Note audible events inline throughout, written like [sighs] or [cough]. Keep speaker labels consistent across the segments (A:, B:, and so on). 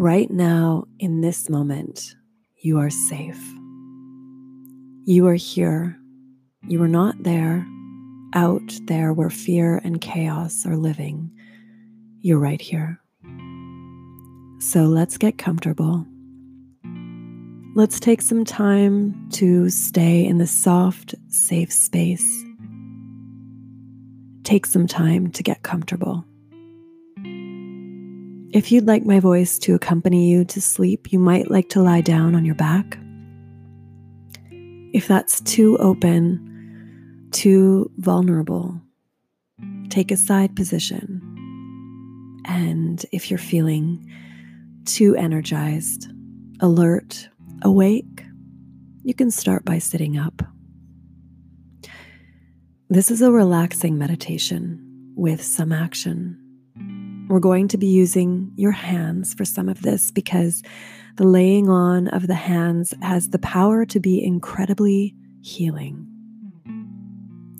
A: right now, in this moment, you are safe. You are here. You are not there, out there where fear and chaos are living. You're right here. So let's get comfortable. Let's take some time to stay in the soft, safe space. Take some time to get comfortable. If you'd like my voice to accompany you to sleep, you might like to lie down on your back. If that's too open, too vulnerable, take a side position. And if you're feeling too energized, alert, awake, you can start by sitting up. This is a relaxing meditation with some action. We're going to be using your hands for some of this because the laying on of the hands has the power to be incredibly healing.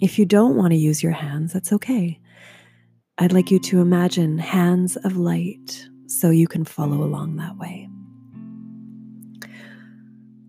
A: If you don't want to use your hands, that's okay. I'd like you to imagine hands of light so you can follow along that way.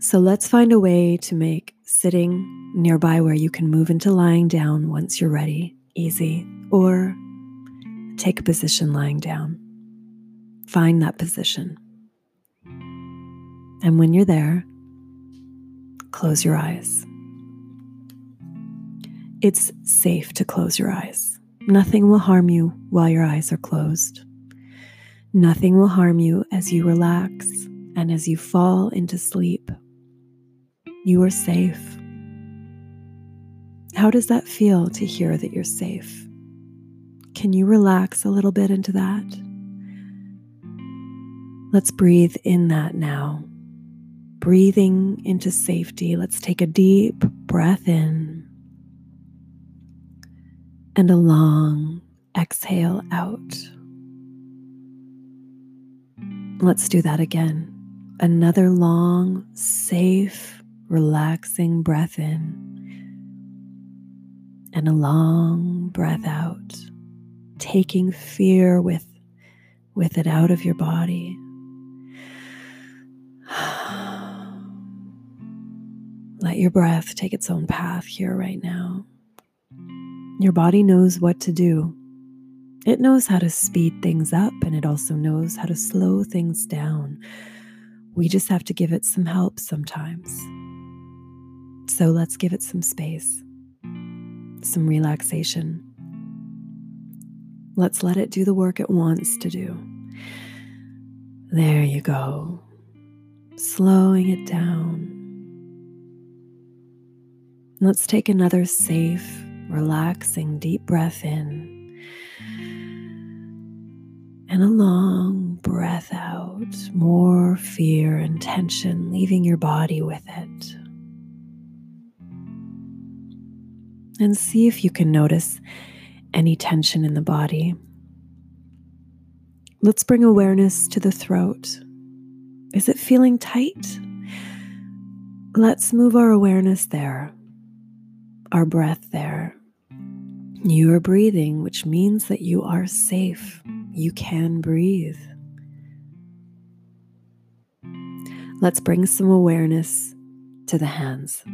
A: So let's find a way to make sitting nearby where you can move into lying down once you're ready easy, or take a position lying down. Find that position. And when you're there, close your eyes. It's safe to close your eyes. Nothing will harm you while your eyes are closed. Nothing will harm you as you relax and as you fall into sleep. You are safe. How does that feel to hear that you're safe? Can you relax a little bit into that? Let's breathe in that now. Breathing into safety. Let's take a deep breath in and a long exhale out. Let's do that again. Another long, safe, relaxing breath in and a long breath out, taking fear with, with it out of your body. [sighs] Let your breath take its own path here right now. Your body knows what to do. It knows how to speed things up and it also knows how to slow things down. We just have to give it some help sometimes. So let's give it some space some relaxation. Let's let it do the work it wants to do. There you go. Slowing it down. Let's take another safe, relaxing, deep breath in. And a long breath out, more fear and tension leaving your body with it. and see if you can notice any tension in the body. Let's bring awareness to the throat. Is it feeling tight? Let's move our awareness there, our breath there. You are breathing, which means that you are safe. You can breathe. Let's bring some awareness to the hands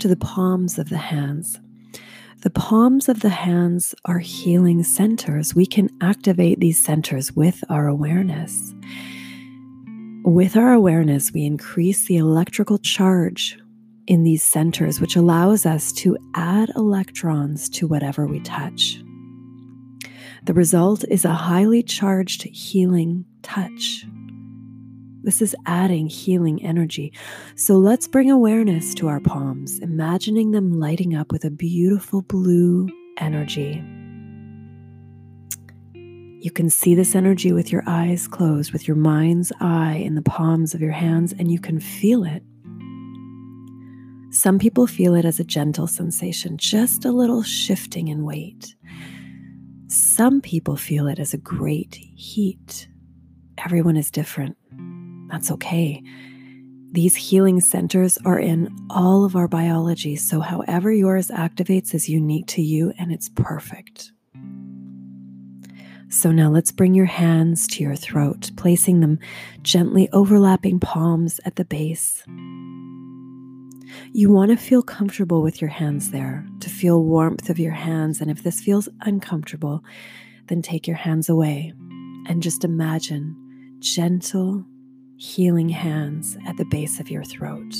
A: to the palms of the hands. The palms of the hands are healing centers. We can activate these centers with our awareness. With our awareness, we increase the electrical charge in these centers, which allows us to add electrons to whatever we touch. The result is a highly charged healing touch. This is adding healing energy. So let's bring awareness to our palms, imagining them lighting up with a beautiful blue energy. You can see this energy with your eyes closed, with your mind's eye in the palms of your hands, and you can feel it. Some people feel it as a gentle sensation, just a little shifting in weight. Some people feel it as a great heat. Everyone is different. That's okay. These healing centers are in all of our biology, so however yours activates is unique to you and it's perfect. So now let's bring your hands to your throat, placing them gently overlapping palms at the base. You want to feel comfortable with your hands there, to feel warmth of your hands. And if this feels uncomfortable, then take your hands away and just imagine gentle, healing hands at the base of your throat.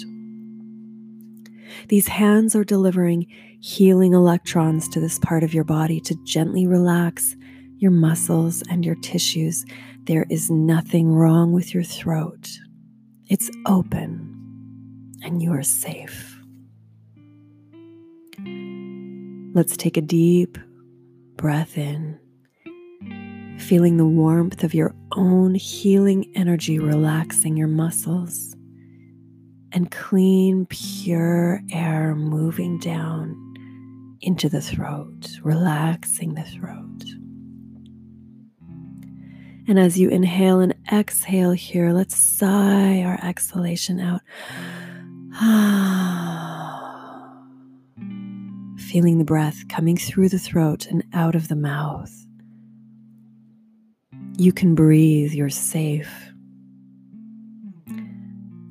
A: These hands are delivering healing electrons to this part of your body to gently relax your muscles and your tissues. There is nothing wrong with your throat, it's open and you are safe. Let's take a deep breath in, feeling the warmth of your own healing energy relaxing your muscles and clean, pure air moving down into the throat, relaxing the throat. And as you inhale and exhale here, let's sigh our exhalation out. [sighs] Feeling the breath coming through the throat and out of the mouth. You can breathe, you're safe.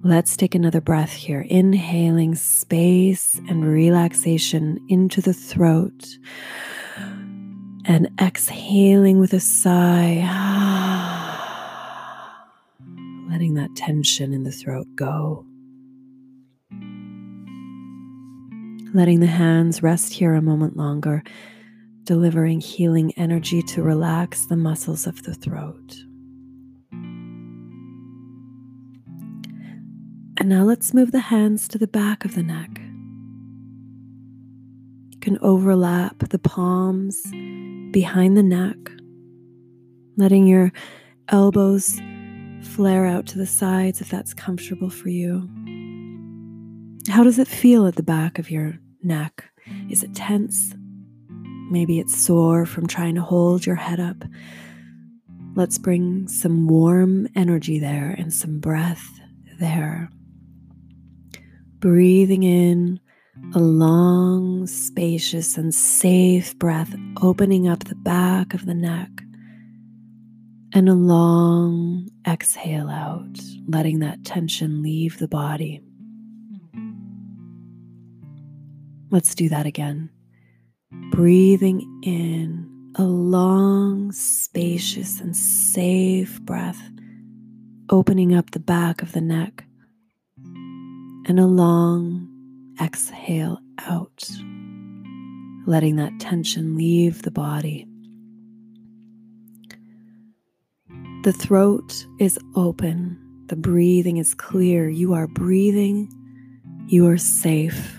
A: Let's take another breath here, inhaling space and relaxation into the throat and exhaling with a sigh, [sighs] letting that tension in the throat go. Letting the hands rest here a moment longer, delivering healing energy to relax the muscles of the throat. And now let's move the hands to the back of the neck. You can overlap the palms behind the neck, letting your elbows flare out to the sides if that's comfortable for you. How does it feel at the back of your neck? Is it tense? Maybe it's sore from trying to hold your head up. Let's bring some warm energy there and some breath there. Breathing in a long, spacious, and safe breath, opening up the back of the neck, and a long exhale out, letting that tension leave the body. Let's do that again. Breathing in a long, spacious, and safe breath, opening up the back of the neck, and a long exhale out, letting that tension leave the body. The throat is open, the breathing is clear. You are breathing, you are safe.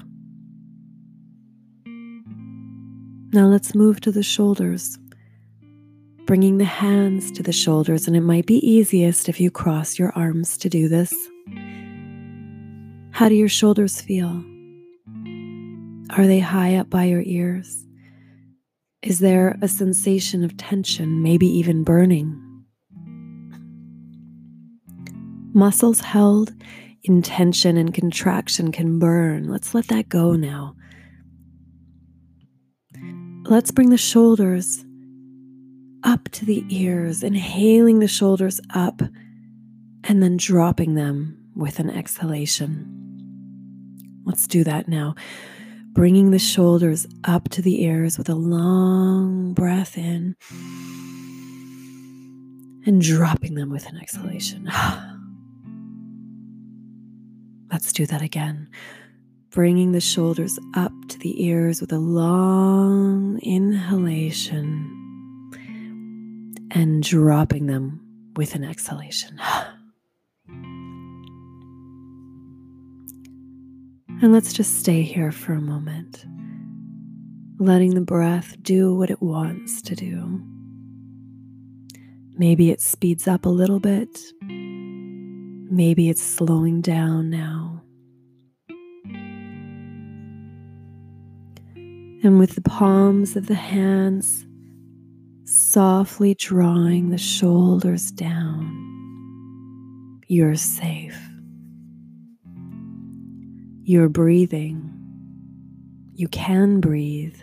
A: Now let's move to the shoulders, bringing the hands to the shoulders, and it might be easiest if you cross your arms to do this. How do your shoulders feel? Are they high up by your ears? Is there a sensation of tension, maybe even burning? Muscles held in tension and contraction can burn. Let's let that go now. Let's bring the shoulders up to the ears, inhaling the shoulders up and then dropping them with an exhalation. Let's do that now bringing the shoulders up to the ears with a long breath in and dropping them with an exhalation. [sighs] Let's do that again. Bringing the shoulders up to the ears with a long inhalation and dropping them with an exhalation. [sighs] And let's just stay here for a moment, letting the breath do what it wants to do. Maybe it speeds up a little bit. Maybe it's slowing down now. And with the palms of the hands softly drawing the shoulders down, you're safe. You're breathing. You can breathe.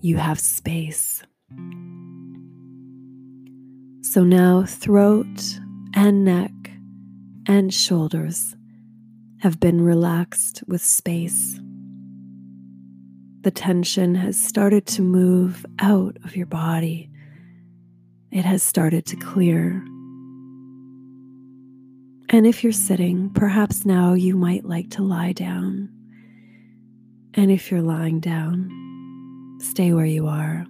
A: You have space. So now, throat and neck and shoulders have been relaxed with space. The tension has started to move out of your body. It has started to clear. And if you're sitting, perhaps now you might like to lie down. And if you're lying down, stay where you are.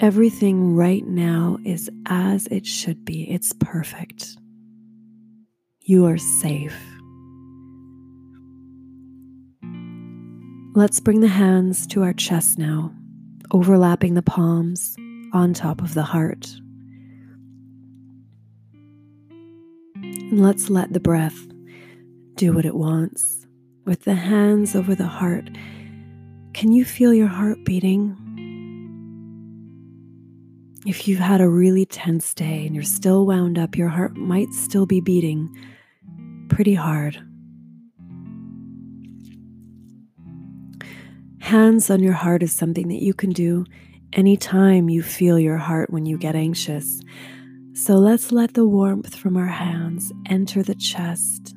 A: Everything right now is as it should be. It's perfect. You are safe. Let's bring the hands to our chest now, overlapping the palms on top of the heart. And let's let the breath do what it wants. With the hands over the heart, can you feel your heart beating? If you've had a really tense day and you're still wound up, your heart might still be beating pretty hard. Hands on your heart is something that you can do anytime you feel your heart when you get anxious. So let's let the warmth from our hands enter the chest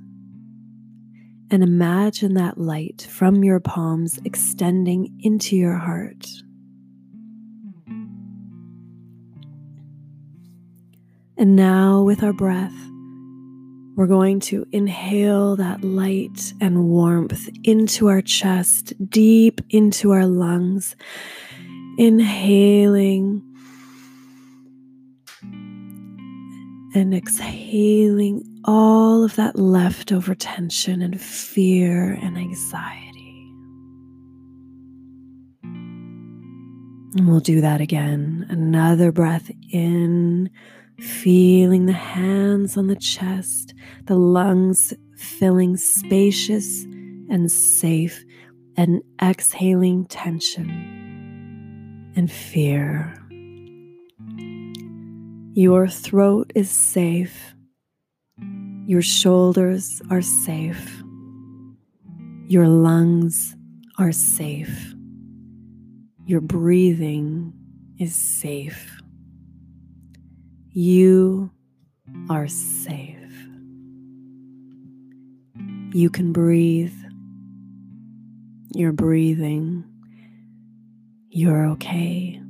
A: and imagine that light from your palms extending into your heart. And now, with our breath, we're going to inhale that light and warmth into our chest, deep into our lungs. Inhaling and exhaling all of that leftover tension and fear and anxiety. And we'll do that again. Another breath in feeling the hands on the chest, the lungs filling spacious and safe, and exhaling tension and fear. Your throat is safe. Your shoulders are safe. Your lungs are safe. Your breathing is safe. You are safe. You can breathe. You're breathing. You're okay.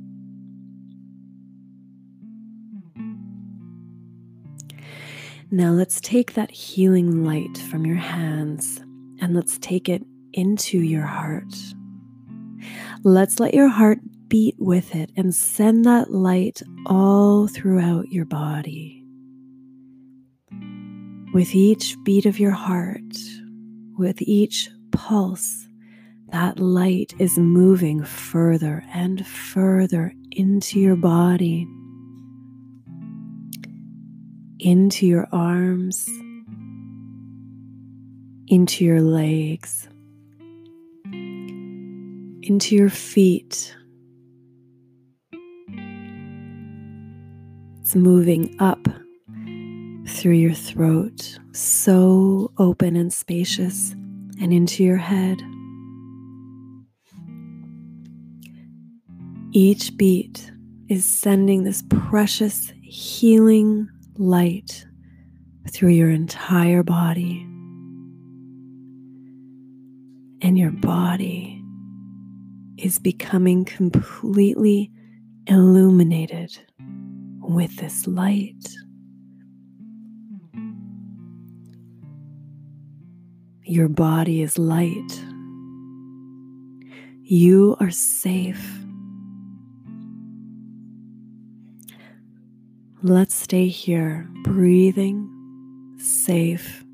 A: Now let's take that healing light from your hands and let's take it into your heart. Let's let your heart beat with it and send that light all throughout your body. With each beat of your heart, with each pulse, that light is moving further and further into your body, into your arms, into your legs, into your feet It's moving up through your throat, so open and spacious, and into your head. Each beat is sending this precious healing light through your entire body. And your body is becoming completely illuminated with this light. Your body is light. You are safe. Let's stay here, breathing, safe,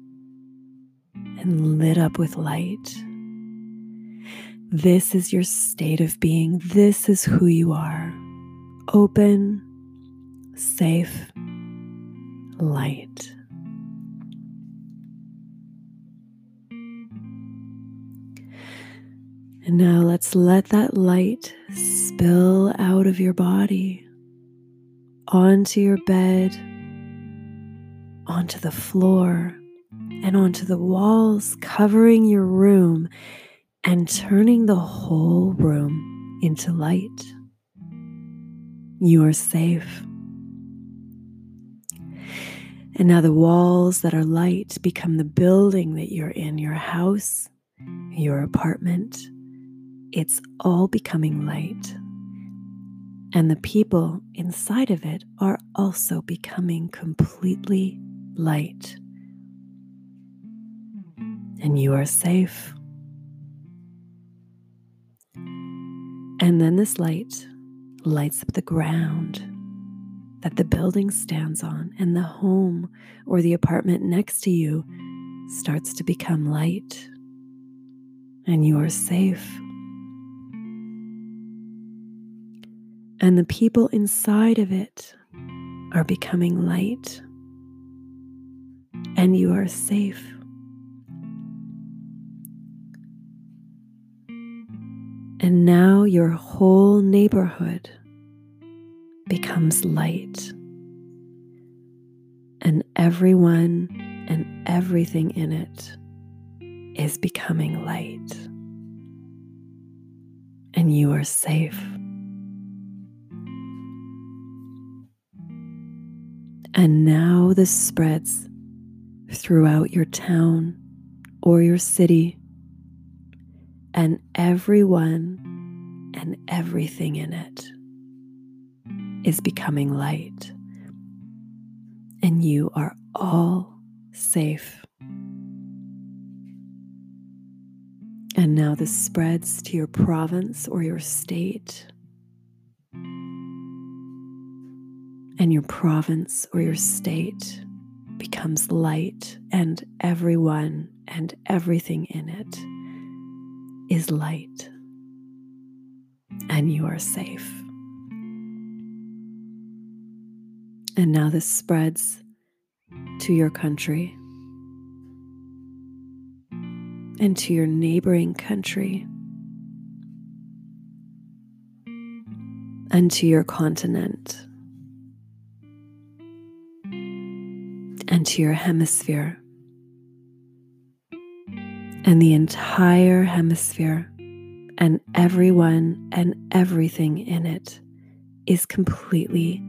A: and lit up with light. This is your state of being. This is who you are. Open, safe light. And now let's let that light spill out of your body onto your bed, onto the floor, and onto the walls, covering your room and turning the whole room into light. You are safe. And now the walls that are light become the building that you're in, your house, your apartment. It's all becoming light. And the people inside of it are also becoming completely light. And you are safe. And then this light lights up the ground that the building stands on, and the home or the apartment next to you starts to become light, and you are safe. And the people inside of it are becoming light, and you are safe. And now your whole neighborhood becomes light, and everyone and everything in it is becoming light, and you are safe. And now this spreads throughout your town or your city. And everyone and everything in it is becoming light, and you are all safe. And now this spreads to your province or your state. And your province or your state becomes light, and everyone and everything in it is light, and you are safe. And now this spreads to your country and to your neighboring country and to your continent and to your hemisphere. And the entire hemisphere and everyone and everything in it is completely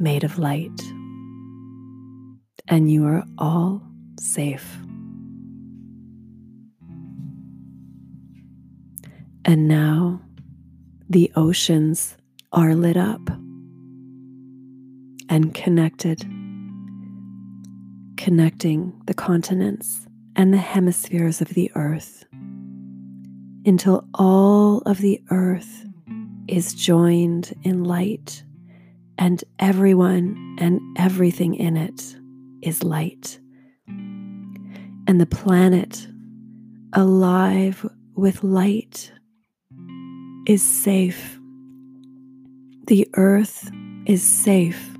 A: made of light. And you are all safe. And now the oceans are lit up and connected, connecting the continents and the hemispheres of the earth until all of the earth is joined in light and everyone and everything in it is light. And the planet, alive with light, is safe. The earth is safe.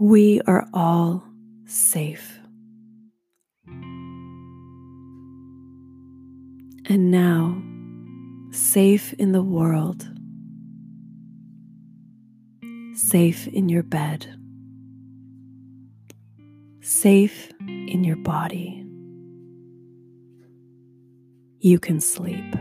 A: We are all safe. And now, safe in the world safe in your bed, safe in your body. You can sleep.